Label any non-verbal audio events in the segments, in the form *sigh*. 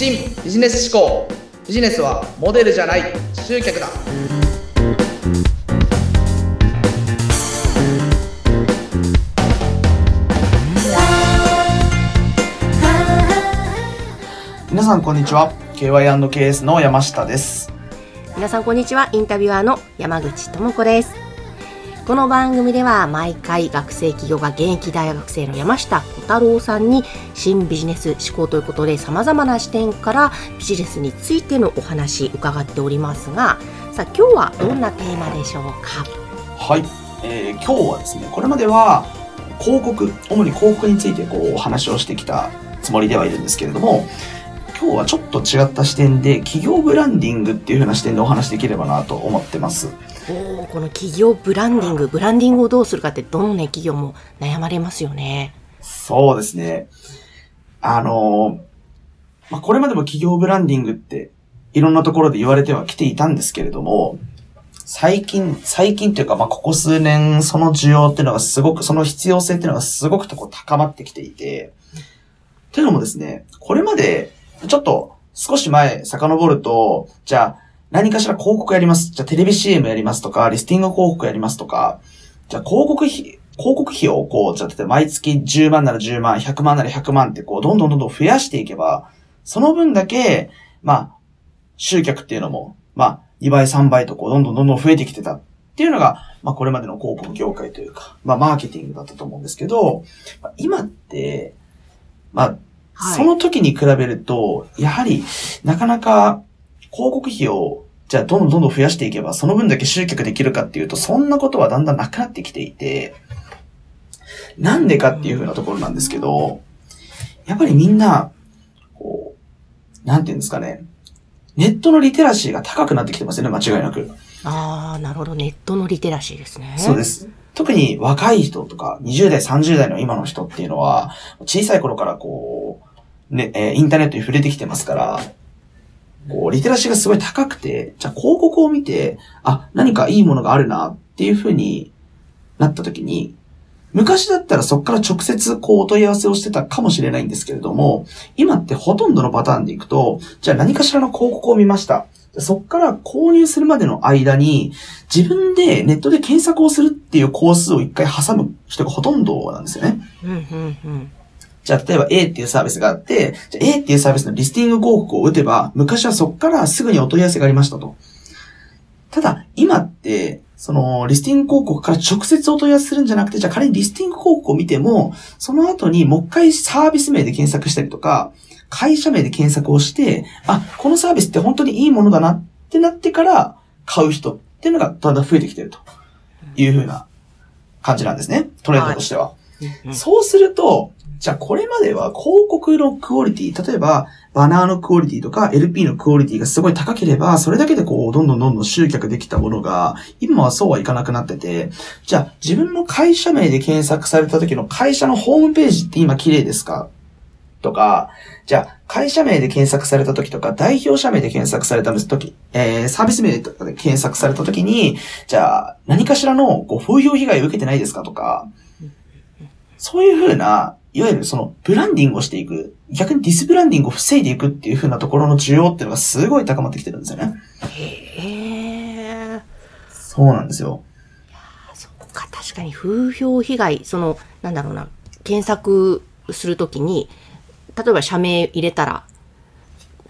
新ビジネス思考。ビジネスはモデルじゃない集客だ。皆さんこんにちは。KY&KS の山下です。皆さんこんにちは。インタビュアーの山口智子ですこの番組では毎回学生企業が現役大学生の山下小太郎さんに新ビジネス思考ということで様々な視点からビジネスについてのお話伺っておりますがさあ今日はどんなテーマでしょうか？はい、えー今日はですねこれまでは広告主に広告についてこうお話をしてきたつもりではいるんですけれども今日はちょっと違った視点で企業ブランディングっていう風な視点でお話しできればなと思ってます。おーこの企業ブランディングブランディングをどうするかってどのね企業も悩まれますよね。そうですね。あのまあ、これまでも企業ブランディングっていろんなところで言われてはきていたんですけれども、最近、最近というか、まあ、ここ数年、その需要っていうのがすごく、その必要性っていうのがすごくとこう高まってきていて、というのもですね、これまで、ちょっと少し前遡ると、じゃあ、何かしら広告やります。じゃあ、テレビ CM やりますとか、リスティング広告やりますとか、じゃあ、広告費、広告費をこう、じゃあ、例えば毎月10万なら10万、100万なら100万ってこう、どんどんどんどん増やしていけば、その分だけ、まあ、集客っていうのも、まあ、2倍、3倍とこう、どんどんどんどん増えてきてた。っていうのが、まあ、これまでの広告業界というか、まあ、マーケティングだったと思うんですけど、まあ今って、まあ、はい。その時に比べると、やはり、なかなか、広告費を、じゃあ、どんどんどんどん増やしていけば、その分だけ集客できるかっていうと、そんなことはだんだんなくなってきていて、なんでかっていうふうなところなんですけど、やっぱりみんな、こう、なんていうんですかね、ネットのリテラシーが高くなってきてますよね、間違いなく。ああなるほどネットのリテラシーですねそうです。特に若い人とか、20代、30代の今の人っていうのは、小さい頃からこう、ね、えーインターネットに触れてきてますから、こう、リテラシーがすごい高くて、じゃあ広告を見て、あ、何かいいものがあるなっていう風になった時に、昔だったらそこから直接こうお問い合わせをしてたかもしれないんですけれども、今ってほとんどのパターンでいくと、じゃあ何かしらの広告を見ました。そこから購入するまでの間に、自分でネットで検索をするっていう工数を一回挟む人がほとんどなんですよね。うんうんうんじゃあ、例えば A っていうサービスがあって、じゃあ A っていうサービスのリスティング広告を打てば、昔はそこからすぐにお問い合わせがありましたと。ただ、今って、その、リスティング広告から直接お問い合わせするんじゃなくて、じゃあ仮にリスティング広告を見ても、その後にもう一回サービス名で検索したりとか、会社名で検索をして、あ、このサービスって本当にいいものだなってなってから買う人っていうのがだんだん増えてきてるというふうな感じなんですね。トレンドとしては。うんそうすると、じゃあこれまでは広告のクオリティ、例えばバナーのクオリティとか LP のクオリティがすごい高ければ、それだけでこう、どんどんどんどん集客できたものが、今はそうはいかなくなってて、じゃあ自分の会社名で検索された時の会社のホームページって今綺麗ですか？とか、じゃあ会社名で検索された時とか、代表者名で検索された時、えー、サービス名とかで検索された時に、じゃあ何かしらのこう風評被害を受けてないですか？とか、そういうふうな、いわゆるそのブランディングをしていく、逆にディスブランディングを防いでいくっていうふうなところの需要っていうのがすごい高まってきてるんですよね。へえそうなんですよ。そっか確かに風評被害そのなんだろうな検索するときに例えば社名入れたら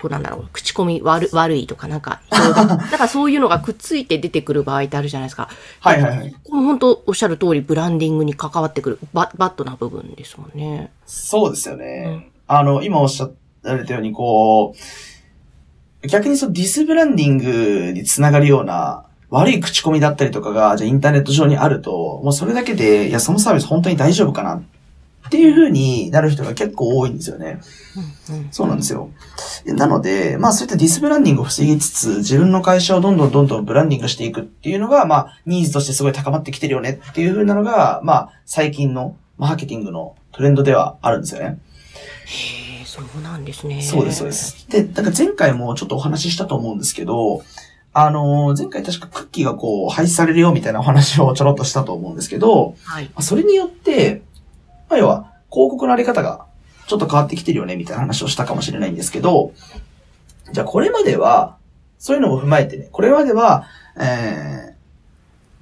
こうなんだろう口コミ悪悪いとかなんか評判 *laughs* なんかそういうのがくっついて出てくる場合ってあるじゃないですか。はいはいはい。この本当おっしゃる通りブランディングに関わってくるババッドな部分ですもんね。そうですよね。あの、今おっしゃられたように、こう、逆にそのディスブランディングにつながるような悪い口コミだったりとかが、じゃあインターネット上にあると、もうそれだけで、いや、そのサービス本当に大丈夫かなっていう風になる人が結構多いんですよね。うんうんそうなんですよ。なので、まあそういったディスブランディングを防ぎつつ、自分の会社をどんどんどんどんブランディングしていくっていうのが、まあニーズとしてすごい高まってきてるよねっていう風なのが、まあ最近のマーケティングのトレンドではあるんですよね。へえそうなんですね。そうです、そうで。す。で、だから前回もちょっとお話ししたと思うんですけど、あのー前回確かクッキーがこう、廃止されるよみたいなお話をちょろっとしたと思うんですけど、はい。まあそれによって、まあ、要は、広告のあり方が、ちょっと変わってきてるよね、みたいな話をしたかもしれないんですけど、じゃあこれまでは、そういうのも踏まえてね、これまでは、えー、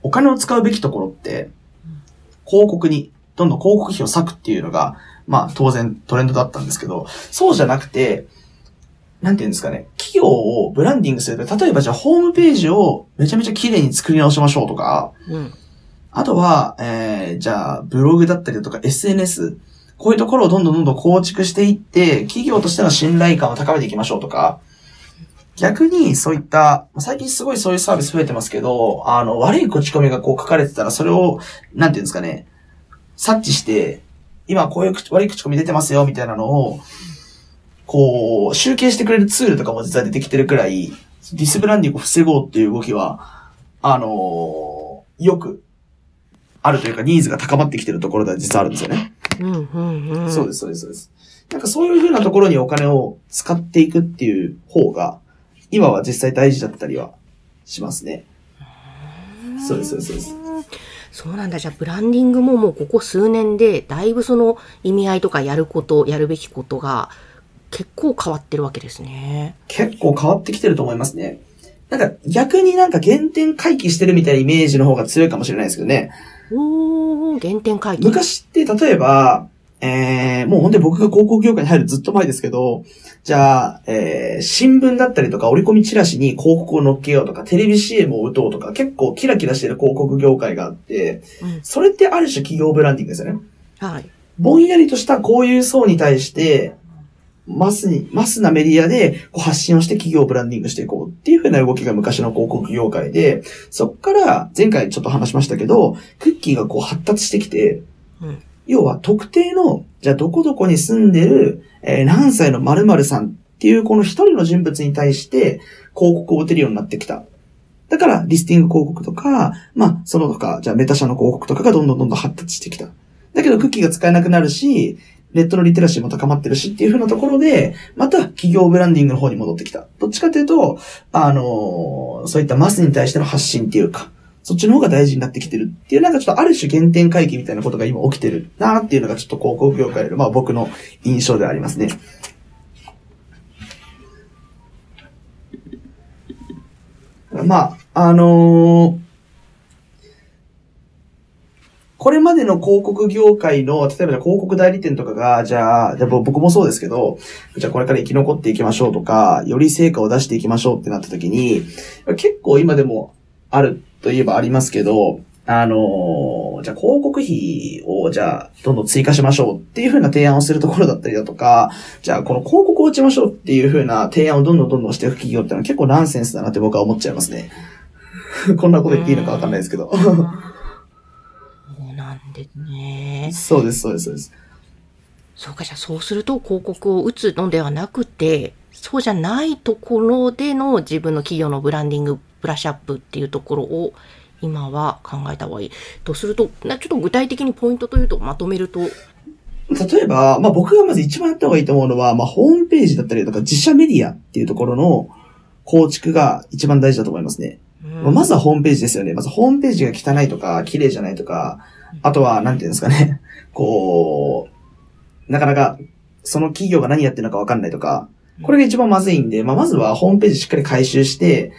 お金を使うべきところって、広告に、どんどん広告費を割くっていうのが、まあ当然トレンドだったんですけど、そうじゃなくて、なんていうんですかね、企業をブランディングする、例えばじゃあホームページをめちゃめちゃ綺麗に作り直しましょうとか、うん。あとは、えー、じゃあ、ブログだったりとか SNS、こういうところをどんどんどんどん構築していって、企業としての信頼感を高めていきましょうとか、逆にそういった、最近すごいそういうサービス増えてますけど、あの、悪い口コミがこう書かれてたら、それを、なんていうんですかね、察知して、今こういう悪い口コミ出てますよ、みたいなのを、こう、集計してくれるツールとかも実は出てきてるくらい、ディスブランディングを防ごうっていう動きは、あのーよくあるというか、ニーズが高まってきてるところでは実はあるんですよね。うん、うん、うん。そうです、そうです、そうです。なんかそういう風なところにお金を使っていくっていう方が、今は実際大事だったりはしますね。そうです、そうです、そうです。そうなんだ。じゃあ、ブランディングももうここ数年で、だいぶその意味合いとかやること、やるべきことが結構変わってるわけですね。結構変わってきてると思いますね。なんか逆になんか原点回帰してるみたいなイメージの方が強いかもしれないですけどね。おー、原点回帰。昔って例えば、えー、もう本当に僕が広告業界に入るずっと前ですけど、じゃあ、えー、新聞だったりとか折り込みチラシに広告を載っけようとか、テレビ CM を打とうとか、結構キラキラしてる広告業界があって、うんそれってある種企業ブランディングですよね。はい。ぼんやりとしたこういう層に対して、マスに、マスなメディアでこう発信をして企業をブランディングしていこうっていう風な動きが昔の広告業界で、そっから前回ちょっと話しましたけど、クッキーがこう発達してきて、うん。要は特定の、じゃあどこどこに住んでる、えー何歳の〇〇さんっていうこの一人の人物に対して広告を打てるようになってきた。だから、リスティング広告とか、まあ、その他、じゃあメタ社の広告とかがどんどんどんどん発達してきた。だけど、クッキーが使えなくなるし、ネットのリテラシーも高まってるしっていう風なところで、また企業ブランディングの方に戻ってきた。どっちかというと、あのそういったマスに対しての発信っていうか、そっちの方が大事になってきてるっていう、なんかちょっとある種原点回帰みたいなことが今起きてるなっていうのがちょっと広告業界で、まあ僕の印象ではありますね。まあ、あのーこれまでの広告業界の、例えば広告代理店とかが、じゃあ、じゃあ僕もそうですけど、じゃあこれから生き残っていきましょうとか、より成果を出していきましょうってなった時に、結構今でもあるといえばありますけど、あのじゃあ広告費をじゃあどんどん追加しましょうっていう風な提案をするところだったりだとか、じゃあこの広告を打ちましょうっていう風な提案をどんどんどんどんしていく企業ってのは結構ナンセンスだなって僕は思っちゃいますね。*laughs* こんなこと言っていいのかわかんないですけど。ですね。そうです、そうです、そうです。そうか、じゃあそうすると広告を打つのではなくて、そうじゃないところでの自分の企業のブランディング、ブラッシュアップっていうところを今は考えた方がいい。とすると、なちょっと具体的にポイントというとまとめると、例えば、まあ僕がまず一番やった方がいいと思うのは、まあホームページだったりとか自社メディアっていうところの構築が一番大事だと思いますね。うんまあまずはホームページですよね。まずホームページが汚いとか、綺麗じゃないとか、あとは、なんていうんですかね、*laughs* こう、なかなか、その企業が何やってるのかわかんないとか、これが一番まずいんで、まあまずはホームページしっかり回収して、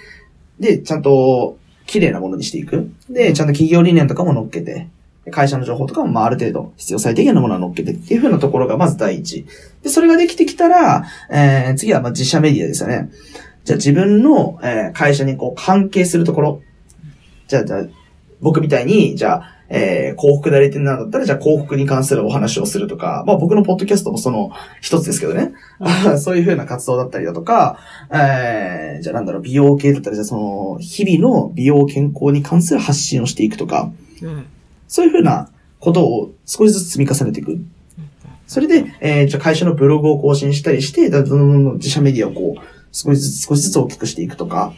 で、ちゃんと綺麗なものにしていく。で、ちゃんと企業理念とかも乗っけて、会社の情報とかもまあある程度必要最低限のものは乗っけてっていう風なところがまず第一。で、それができてきたら、えー、次はまあ自社メディアですよね。じゃあ自分の、えー会社にこう関係するところ。じゃあ、じゃあ、僕みたいに、じゃあ、えー、広告代理店なんだったら、じゃあ広告に関するお話をするとか、まあ僕のポッドキャストもその一つですけどね。*laughs* そういう風な活動だったりだとか、えー、じゃあなんだろう、美容系だったら、じゃあその、日々の美容健康に関する発信をしていくとか、うん。そういうふうなことを少しずつ積み重ねていく。それで、えー、じゃあ会社のブログを更新したりして、だどんどん自社メディアをこう、少しずつ少しずつ大きくしていくとか、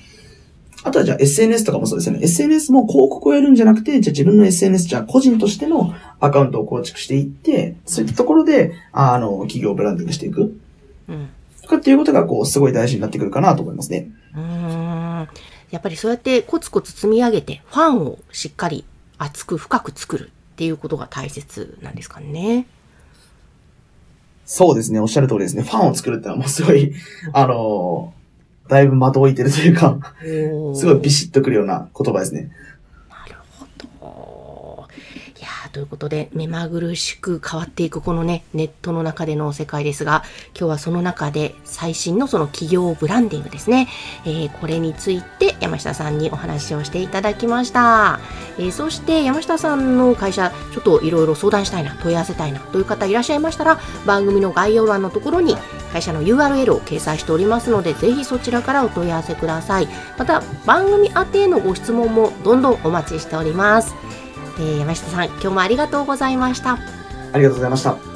あとはじゃあ SNS とかもそうですよね。SNS も広告をやるんじゃなくて、じゃあ自分の SNS、じゃあ個人としてのアカウントを構築していって、そういったところで、あの、企業をブランディングしていく。うん。とかっていうことが、こう、すごい大事になってくるかなと思いますね。うーん。やっぱりそうやってコツコツ積み上げて、ファンをしっかり厚く深く作るっていうことが大切なんですかね。そうですね、おっしゃる通りですね。ファンを作るってのはもうすごい、あのーだいぶ的を置いてるというか、すごいビシッとくるような言葉ですね。ということで、目まぐるしく変わっていくこのね、ネットの中での世界ですが、今日はその中で最新のその企業ブランディングですね。えーこれについて山下さんにお話をしていただきました。えーそして山下さんの会社、ちょっといろいろ相談したいな、問い合わせたいなという方いらっしゃいましたら、番組の概要欄のところに会社の URL を掲載しておりますので、ぜひそちらからお問い合わせください。また、番組宛てへのご質問もどんどんお待ちしております。えー山下さん、今日もありがとうございました。ありがとうございました。